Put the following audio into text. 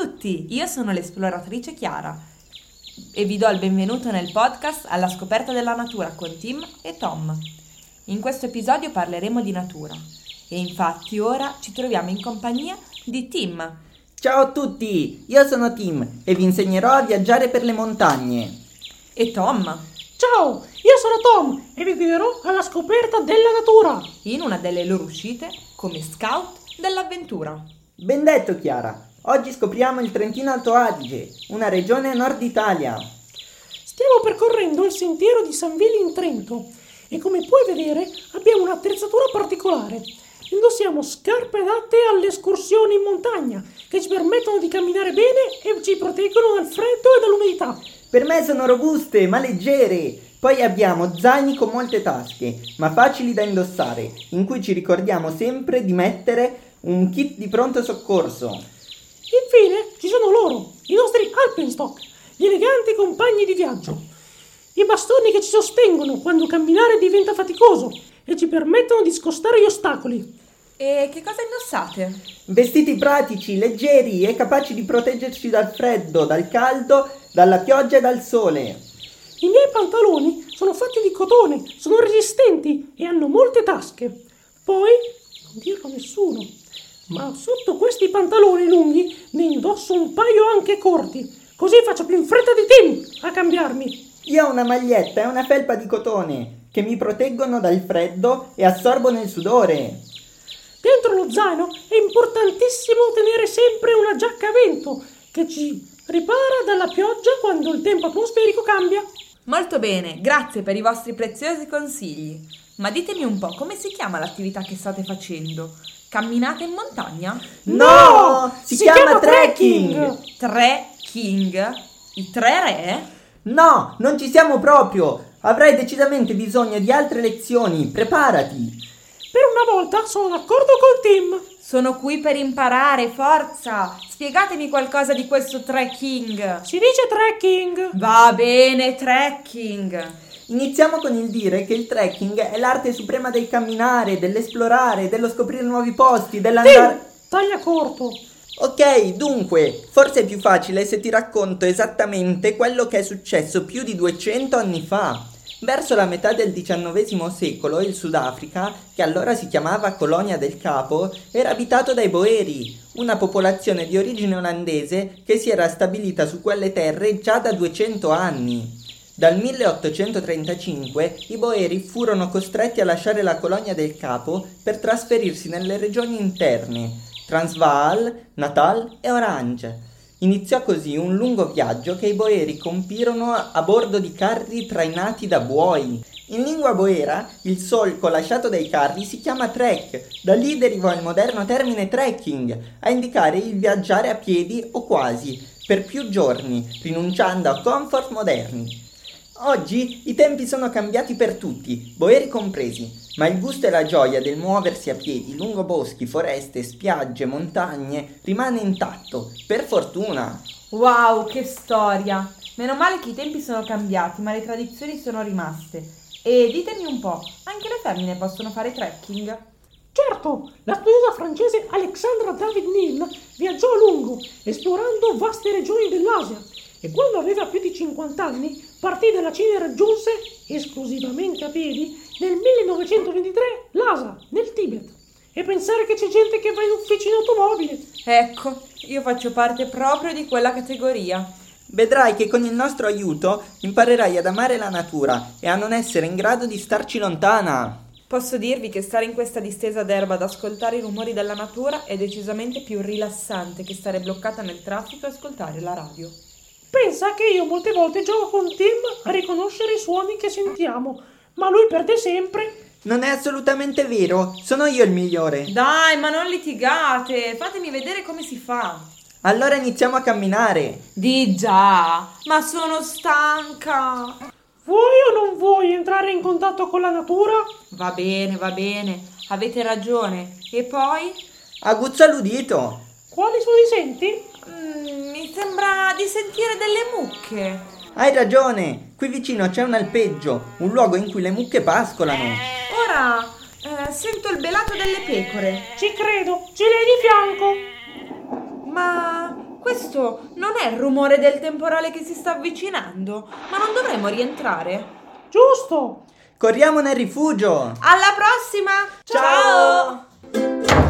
tutti, io sono l'esploratrice Chiara e vi do il benvenuto nel podcast alla scoperta della natura con Tim e Tom. In questo episodio parleremo di natura e infatti ora ci troviamo in compagnia di Tim. Ciao a tutti, io sono Tim e vi insegnerò a viaggiare per le montagne. E Tom, Ciao, io sono Tom e vi guiderò alla scoperta della natura. in una delle loro uscite come scout dell'avventura. Ben detto Chiara, oggi scopriamo il Trentino Alto Adige, una regione nord Italia. Stiamo percorrendo il sentiero di San Vili in Trento e come puoi vedere abbiamo un'attrezzatura particolare. Indossiamo scarpe adatte alle escursioni in montagna che ci permettono di camminare bene e ci proteggono dal freddo e dall'umidità. Per me sono robuste ma leggere. Poi abbiamo zaini con molte tasche, ma facili da indossare, in cui ci ricordiamo sempre di mettere un kit di pronto soccorso. Infine ci sono loro, i nostri Alpenstock, gli eleganti compagni di viaggio. I bastoni che ci sostengono quando camminare diventa faticoso e ci permettono di scostare gli ostacoli. E che cosa indossate? Vestiti pratici, leggeri e capaci di proteggerci dal freddo, dal caldo, dalla pioggia e dal sole. I miei pantaloni sono fatti di cotone, sono resistenti e hanno molte tasche. Poi, non dirlo a nessuno, ma sotto questi pantaloni lunghi ne indosso un paio anche corti, così faccio più in fretta di Tim a cambiarmi. Io ho una maglietta e una felpa di cotone che mi proteggono dal freddo e assorbono il sudore. Dentro lo zaino è importantissimo tenere sempre una giacca a vento che ci ripara dalla pioggia quando il tempo atmosferico cambia. Molto bene, grazie per i vostri preziosi consigli. Ma ditemi un po', come si chiama l'attività che state facendo? Camminate in montagna? No! Si, chiama, trekking! Trekking? I tre re? No, non ci siamo proprio! Avrai decisamente bisogno di altre lezioni, preparati! Per una volta sono d'accordo col Tim. Sono qui per imparare, forza! Spiegatemi qualcosa di questo trekking. Si dice trekking. Va bene, trekking. Iniziamo con il dire che il trekking è l'arte suprema del camminare, dell'esplorare, dello scoprire nuovi posti, dell'andare... Tim, taglia corto. Ok, dunque, forse è più facile se ti racconto esattamente quello che è successo più di 200 anni fa. Verso la metà del XIX secolo il Sudafrica, che allora si chiamava Colonia del Capo, era abitato dai Boeri, una popolazione di origine olandese che si era stabilita su quelle terre già da 200 anni. Dal 1835 i Boeri furono costretti a lasciare la Colonia del Capo per trasferirsi nelle regioni interne, Transvaal, Natal e Orange. Iniziò così un lungo viaggio che i boeri compirono a bordo di carri trainati da buoi. In lingua boera il solco lasciato dai carri si chiama trek, da lì derivò il moderno termine trekking, a indicare il viaggiare a piedi o quasi, per più giorni, rinunciando a comfort moderni. Oggi i tempi sono cambiati per tutti, boeri compresi, ma il gusto e la gioia del muoversi a piedi lungo boschi, foreste, spiagge, montagne rimane intatto, per fortuna. Wow, che storia! Meno male che i tempi sono cambiati, ma le tradizioni sono rimaste. E ditemi un po', anche le femmine possono fare trekking? Certo, la studiosa francese Alexandra David Neal viaggiò a lungo, esplorando vaste regioni dell'Asia e quando aveva più di 50 anni partì dalla Cina e raggiunse, esclusivamente a piedi, nel 1923 Lhasa, nel Tibet. E pensare che c'è gente che va in ufficio in automobile. Ecco, io faccio parte proprio di quella categoria. Vedrai che con il nostro aiuto imparerai ad amare la natura e a non essere in grado di starci lontana. Posso dirvi che stare in questa distesa d'erba ad ascoltare i rumori della natura è decisamente più rilassante che stare bloccata nel traffico e ascoltare la radio. Pensa che io molte volte gioco con Tim a riconoscere i suoni che sentiamo, ma lui perde sempre. Non è assolutamente vero, sono io il migliore. Dai, ma non litigate, fatemi vedere come si fa. Allora iniziamo a camminare. Di già, ma sono stanca. Vuoi o non vuoi entrare in contatto con la natura? Va bene, va bene, avete ragione. E poi? Aguzza l'udito. Quali suoni senti? Mm, mi sembra di sentire delle mucche. Hai ragione, qui vicino c'è un alpeggio, un luogo in cui le mucche pascolano. Ora eh, sento il belato delle pecore. Ci credo, ce l'hai di fianco. Ma questo non è il rumore del temporale che si sta avvicinando, ma non dovremmo rientrare? Giusto! Corriamo nel rifugio! Alla prossima! Ciao!